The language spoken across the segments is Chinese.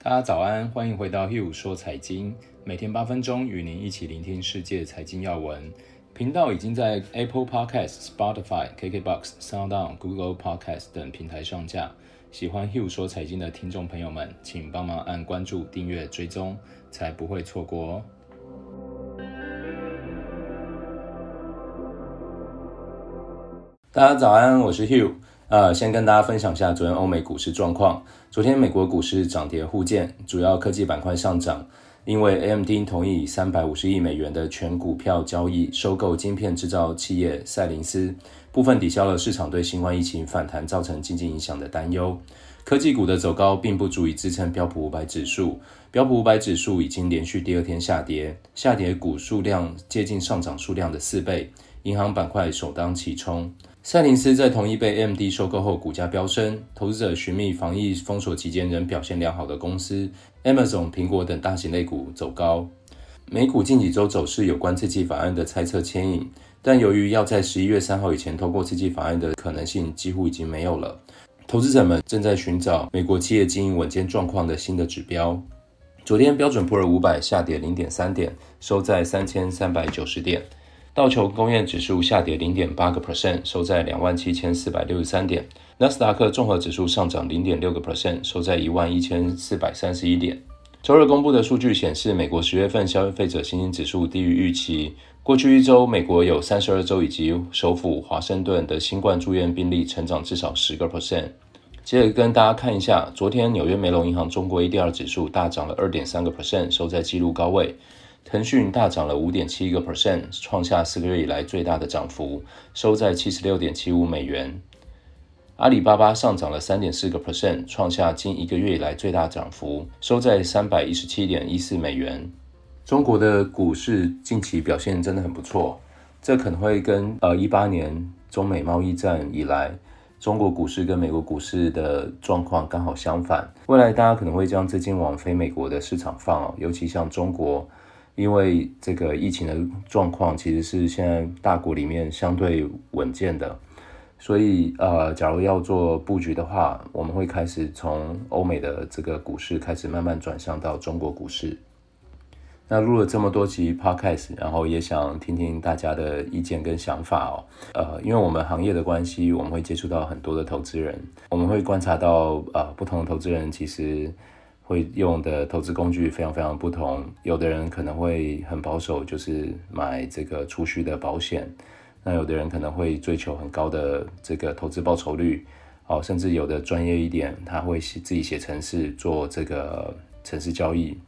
大家早安，欢迎回到 Hugh 说财经，每天八分钟与您一起聆听世界财经要闻。频道已经在 Apple Podcast、Spotify、KKBox、SoundOn、Google Podcast 等平台上架。喜欢 Hugh 说财经的听众朋友们，请帮忙按关注、订阅、追踪，才不会错过哦。大家早安，我是 Hugh。呃，先跟大家分享一下昨天欧美股市状况。昨天美国股市涨跌互见，主要科技板块上涨，因为 AMD 同意以三百五十亿美元的全股票交易收购晶片制造企业赛灵思，部分抵消了市场对新冠疫情反弹造成经济影响的担忧。科技股的走高并不足以支撑标普五百指数，标普五百指数已经连续第二天下跌，下跌股数量接近上涨数量的四倍，银行板块首当其冲。赛灵思在同意被 AMD 收购后，股价飙升。投资者寻觅防疫封锁期间仍表现良好的公司，Amazon、苹果等大型类股走高。美股近几周走势有关刺激法案的猜测牵引，但由于要在十一月三号以前通过刺激法案的可能性几乎已经没有了。投资者们正在寻找美国企业经营稳健状况的新的指标。昨天标准普尔五百下跌零点三点，收在三千三百九十点。道琼工业指数下跌零点八个 percent，收在两万七千四百六十三点。纳斯达克综合指数上涨零点六个 percent，收在一万一千四百三十一点。周日公布的数据显示，美国十月份消费者信心指数低于预期。过去一周，美国有三十二州以及首府华盛顿的新冠住院病例成长至少十个 percent。接着跟大家看一下，昨天纽约梅隆银行中国 ADR 指数大涨了二点三个 percent，收在纪录高位。腾讯大涨了五点七个 percent，创下四个月以来最大的涨幅，收在七十六点七五美元。阿里巴巴上涨了三点四个 percent，创下近一个月以来最大涨幅，收在三百一十七点一四美元。中国的股市近期表现真的很不错，这可能会跟呃一八年中美贸易战以来，中国股市跟美国股市的状况刚好相反。未来大家可能会将资金往非美国的市场放哦，尤其像中国。因为这个疫情的状况其实是现在大国里面相对稳健的，所以呃，假如要做布局的话，我们会开始从欧美的这个股市开始慢慢转向到中国股市。那录了这么多集 Podcast，然后也想听听大家的意见跟想法哦。呃，因为我们行业的关系，我们会接触到很多的投资人，我们会观察到呃，不同的投资人其实。会用的投资工具非常非常不同，有的人可能会很保守，就是买这个储蓄的保险；那有的人可能会追求很高的这个投资报酬率，哦，甚至有的专业一点，他会写自己写程式做这个程式交易。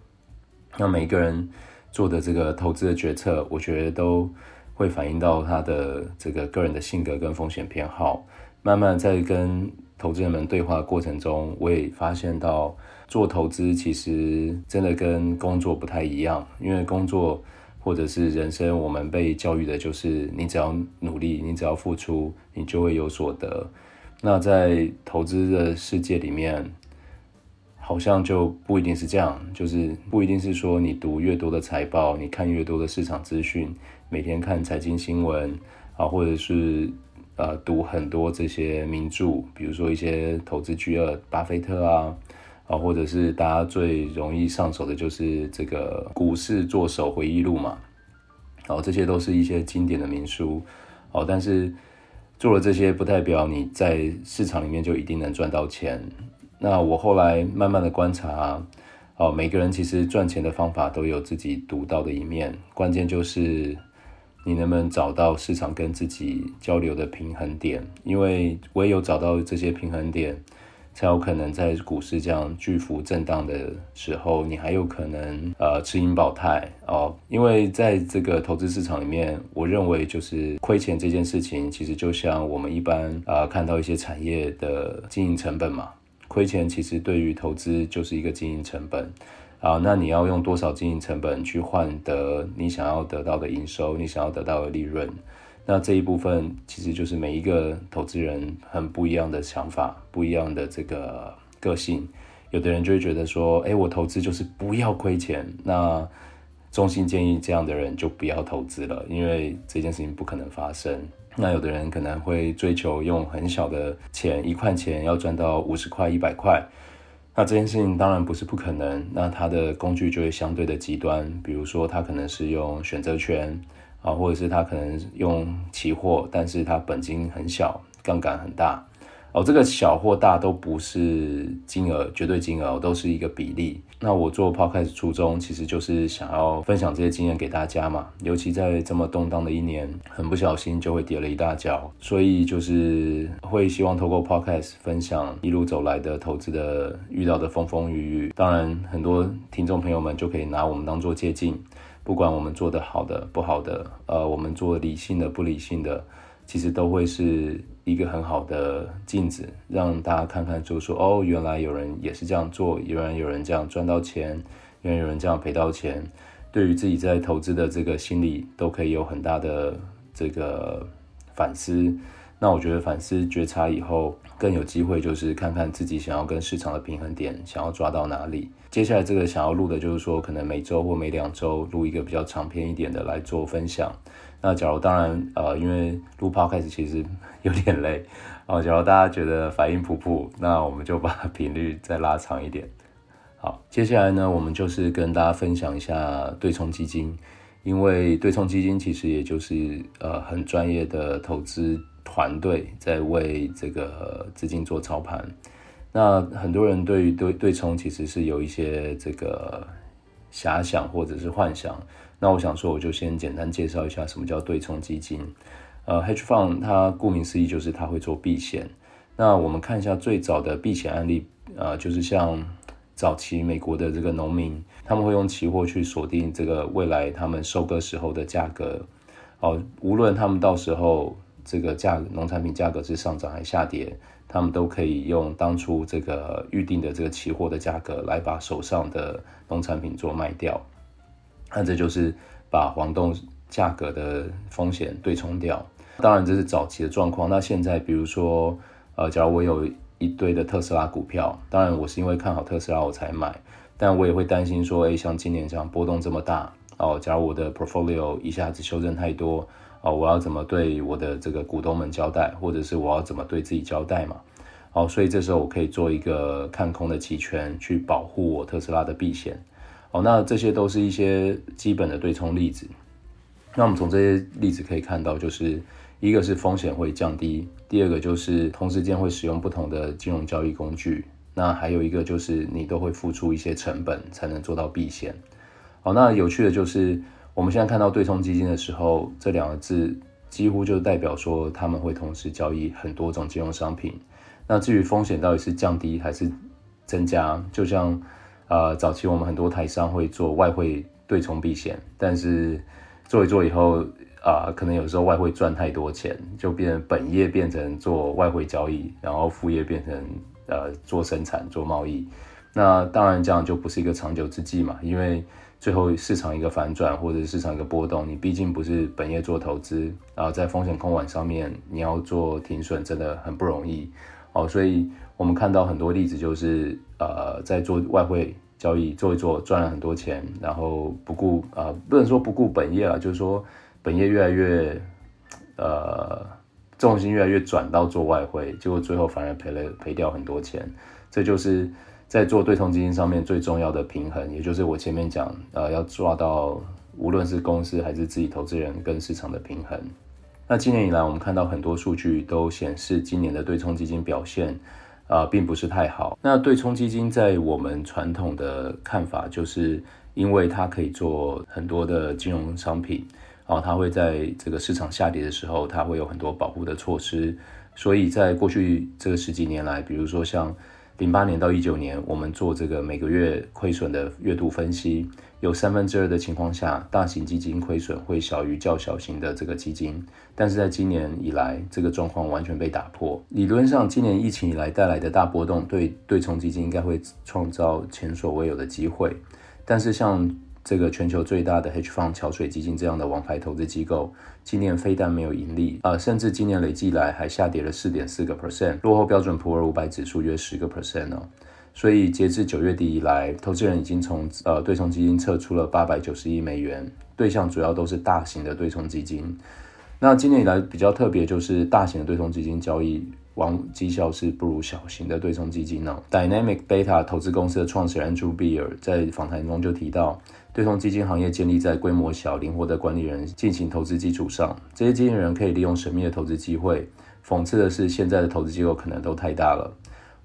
那每一个人做的这个投资的决策，我觉得都会反映到他的这个个人的性格跟风险偏好。慢慢在跟投资人们对话过程中，我也发现到。做投资其实真的跟工作不太一样，因为工作或者是人生，我们被教育的就是你只要努力，你只要付出，你就会有所得。那在投资的世界里面，好像就不一定是这样，就是不一定是说你读越多的财报，你看越多的市场资讯，每天看财经新闻啊，或者是呃读很多这些名著，比如说一些投资巨鳄，巴菲特啊。啊，或者是大家最容易上手的就是这个股市作手回忆录嘛，哦，这些都是一些经典的名书，哦，但是做了这些不代表你在市场里面就一定能赚到钱。那我后来慢慢的观察，哦，每个人其实赚钱的方法都有自己独到的一面，关键就是你能不能找到市场跟自己交流的平衡点，因为唯有找到这些平衡点。才有可能在股市这样巨幅震荡的时候，你还有可能呃吃盈保泰哦。因为在这个投资市场里面，我认为就是亏钱这件事情，其实就像我们一般啊、看到一些产业的经营成本嘛，亏钱其实对于投资就是一个经营成本啊、那你要用多少经营成本去换得你想要得到的营收，你想要得到的利润？那这一部分其实就是每一个投资人很不一样的想法，不一样的这个个性。有的人就会觉得说，哎，我投资就是不要亏钱。那衷心建议这样的人就不要投资了，因为这件事情不可能发生。那有的人可能会追求用很小的钱，一块钱要赚到五十块、一百块。那这件事情当然不是不可能，那它的工具就会相对的极端，比如说它可能是用选择权啊，或者是他可能用期货，但是他本金很小，杠杆很大。哦，这个小或大都不是金额，绝对金额都是一个比例。那我做 Podcast 初衷其实就是想要分享这些经验给大家嘛，尤其在这么动荡的一年，很不小心就会跌了一大跤，所以就是会希望透过 Podcast 分享一路走来的投资的遇到的风风雨雨。当然，很多听众朋友们就可以拿我们当做借镜，不管我们做的好的不好的，呃，我们做理性的不理性的。其实都会是一个很好的镜子，让大家看看，就说，哦，原来有人也是这样做，原来有人这样赚到钱，原来有人这样赔到钱，对于自己在投资的这个心理，都可以有很大的这个反思。那我觉得反思觉察以后，更有机会就是看看自己想要跟市场的平衡点，想要抓到哪里。接下来这个想要录的，就是说，可能每周或每两周录一个比较长篇一点的来做分享。那假如当然，呃，因为录 podcast 其实 有点累，哦，假如大家觉得反应普普，那我们就把频率再拉长一点。好，接下来呢，我们就是跟大家分享一下对冲基金，因为对冲基金其实也就是呃很专业的投资团队在为这个资金做操盘。那很多人对于对对冲其实是有一些这个遐想或者是幻想。那我想说，我就先简单介绍一下什么叫对冲基金。呃，hedge fund 它顾名思义就是它会做避险。那我们看一下最早的避险案例，呃，就是像早期美国的这个农民，他们会用期货去锁定这个未来他们收割时候的价格。哦、无论他们到时候这个价农产品价格是上涨还是下跌，他们都可以用当初这个预定的这个期货的价格来把手上的农产品做卖掉。那这就是把黄豆价格的风险对冲掉。当然这是早期的状况。那现在比如说，呃，假如我有一堆的特斯拉股票，当然我是因为看好特斯拉我才买，但我也会担心说，哎，像今年这样波动这么大，哦，假如我的 portfolio 一下子修正太多，哦，我要怎么对我的这个股东们交代，或者是我要怎么对自己交代嘛？哦，所以这时候我可以做一个看空的期权，去保护我特斯拉的避险。哦，那这些都是一些基本的对冲例子。那我们从这些例子可以看到，就是一个是风险会降低，第二个就是同时间会使用不同的金融交易工具。那还有一个就是你都会付出一些成本才能做到避险。好，那有趣的就是我们现在看到对冲基金的时候，这两个字几乎就代表说他们会同时交易很多种金融商品。那至于风险到底是降低还是增加，就像。呃，早期我们很多台商会做外汇对冲避险，但是做一做以后，啊、可能有时候外汇赚太多钱，就变本业变成做外汇交易，然后副业变成呃做生产做贸易。那当然这样就不是一个长久之计嘛，因为最后市场一个反转或者是市场一个波动，你毕竟不是本业做投资，然后在风险控管上面你要做停损真的很不容易哦，所以。我们看到很多例子，就是呃，在做外汇交易做一做赚了很多钱，然后不顾呃，不能说不顾本业啊，就是说本业越来越呃重心越来越转到做外汇，结果最后反而赔了赔掉很多钱。这就是在做对冲基金上面最重要的平衡，也就是我前面讲呃要抓到无论是公司还是自己投资人跟市场的平衡。那今年以来，我们看到很多数据都显示今年的对冲基金表现。啊、并不是太好。那对冲基金在我们传统的看法，就是因为它可以做很多的金融商品，然后它会在这个市场下跌的时候，它会有很多保护的措施。所以在过去这十几年来，比如说像零八年到一九年，我们做这个每个月亏损的月度分析。有三分之二的情况下，大型基金亏损会小于较小型的这个基金，但是在今年以来，这个状况完全被打破。理论上，今年疫情以来带来的大波动，对对冲基金应该会创造前所未有的机会。但是，像这个全球最大的 H Fund 桥水基金这样的王牌投资机构，今年非但没有盈利，啊、甚至今年累计来还下跌了四点四个 percent，落后标准普尔五百指数约十个 percent 哦。所以截至九月底以来，投资人已经从呃对冲基金撤出了八百九十亿美元，对象主要都是大型的对冲基金。那今年以来比较特别，就是大型的对冲基金交易往绩效是不如小型的对冲基金呢、Dynamic Beta 投资公司的创始人 Andrew Beer 在访谈中就提到，对冲基金行业建立在规模小、灵活的管理人进行投资基础上，这些经理人可以利用神秘的投资机会。讽刺的是，现在的投资机构可能都太大了。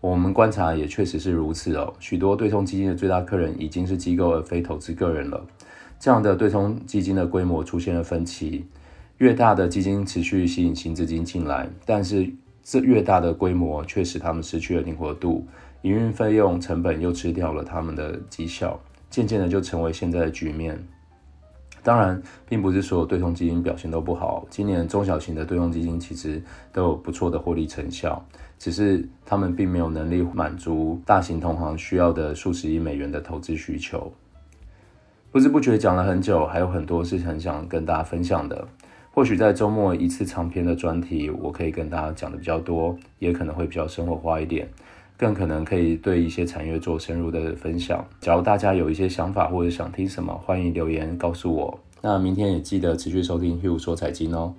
我们观察也确实是如此哦，许多对冲基金的最大客人已经是机构而非投资个人了。这样的对冲基金的规模出现了分歧，越大的基金持续吸引新资金进来，但是这越大的规模却使他们失去了灵活度，营运费用成本又吃掉了他们的绩效，渐渐的就成为现在的局面。当然，并不是所有对冲基金表现都不好。今年中小型的对冲基金其实都有不错的获利成效，只是他们并没有能力满足大型同行需要的数十亿美元的投资需求。不知不觉讲了很久，还有很多是很想跟大家分享的。或许在周末一次长篇的专题，我可以跟大家讲的比较多，也可能会比较生活化一点。更可能可以对一些产业做深入的分享。假如大家有一些想法或者想听什么，欢迎留言告诉我。那明天也记得持续收听 Hugh 说财经哦。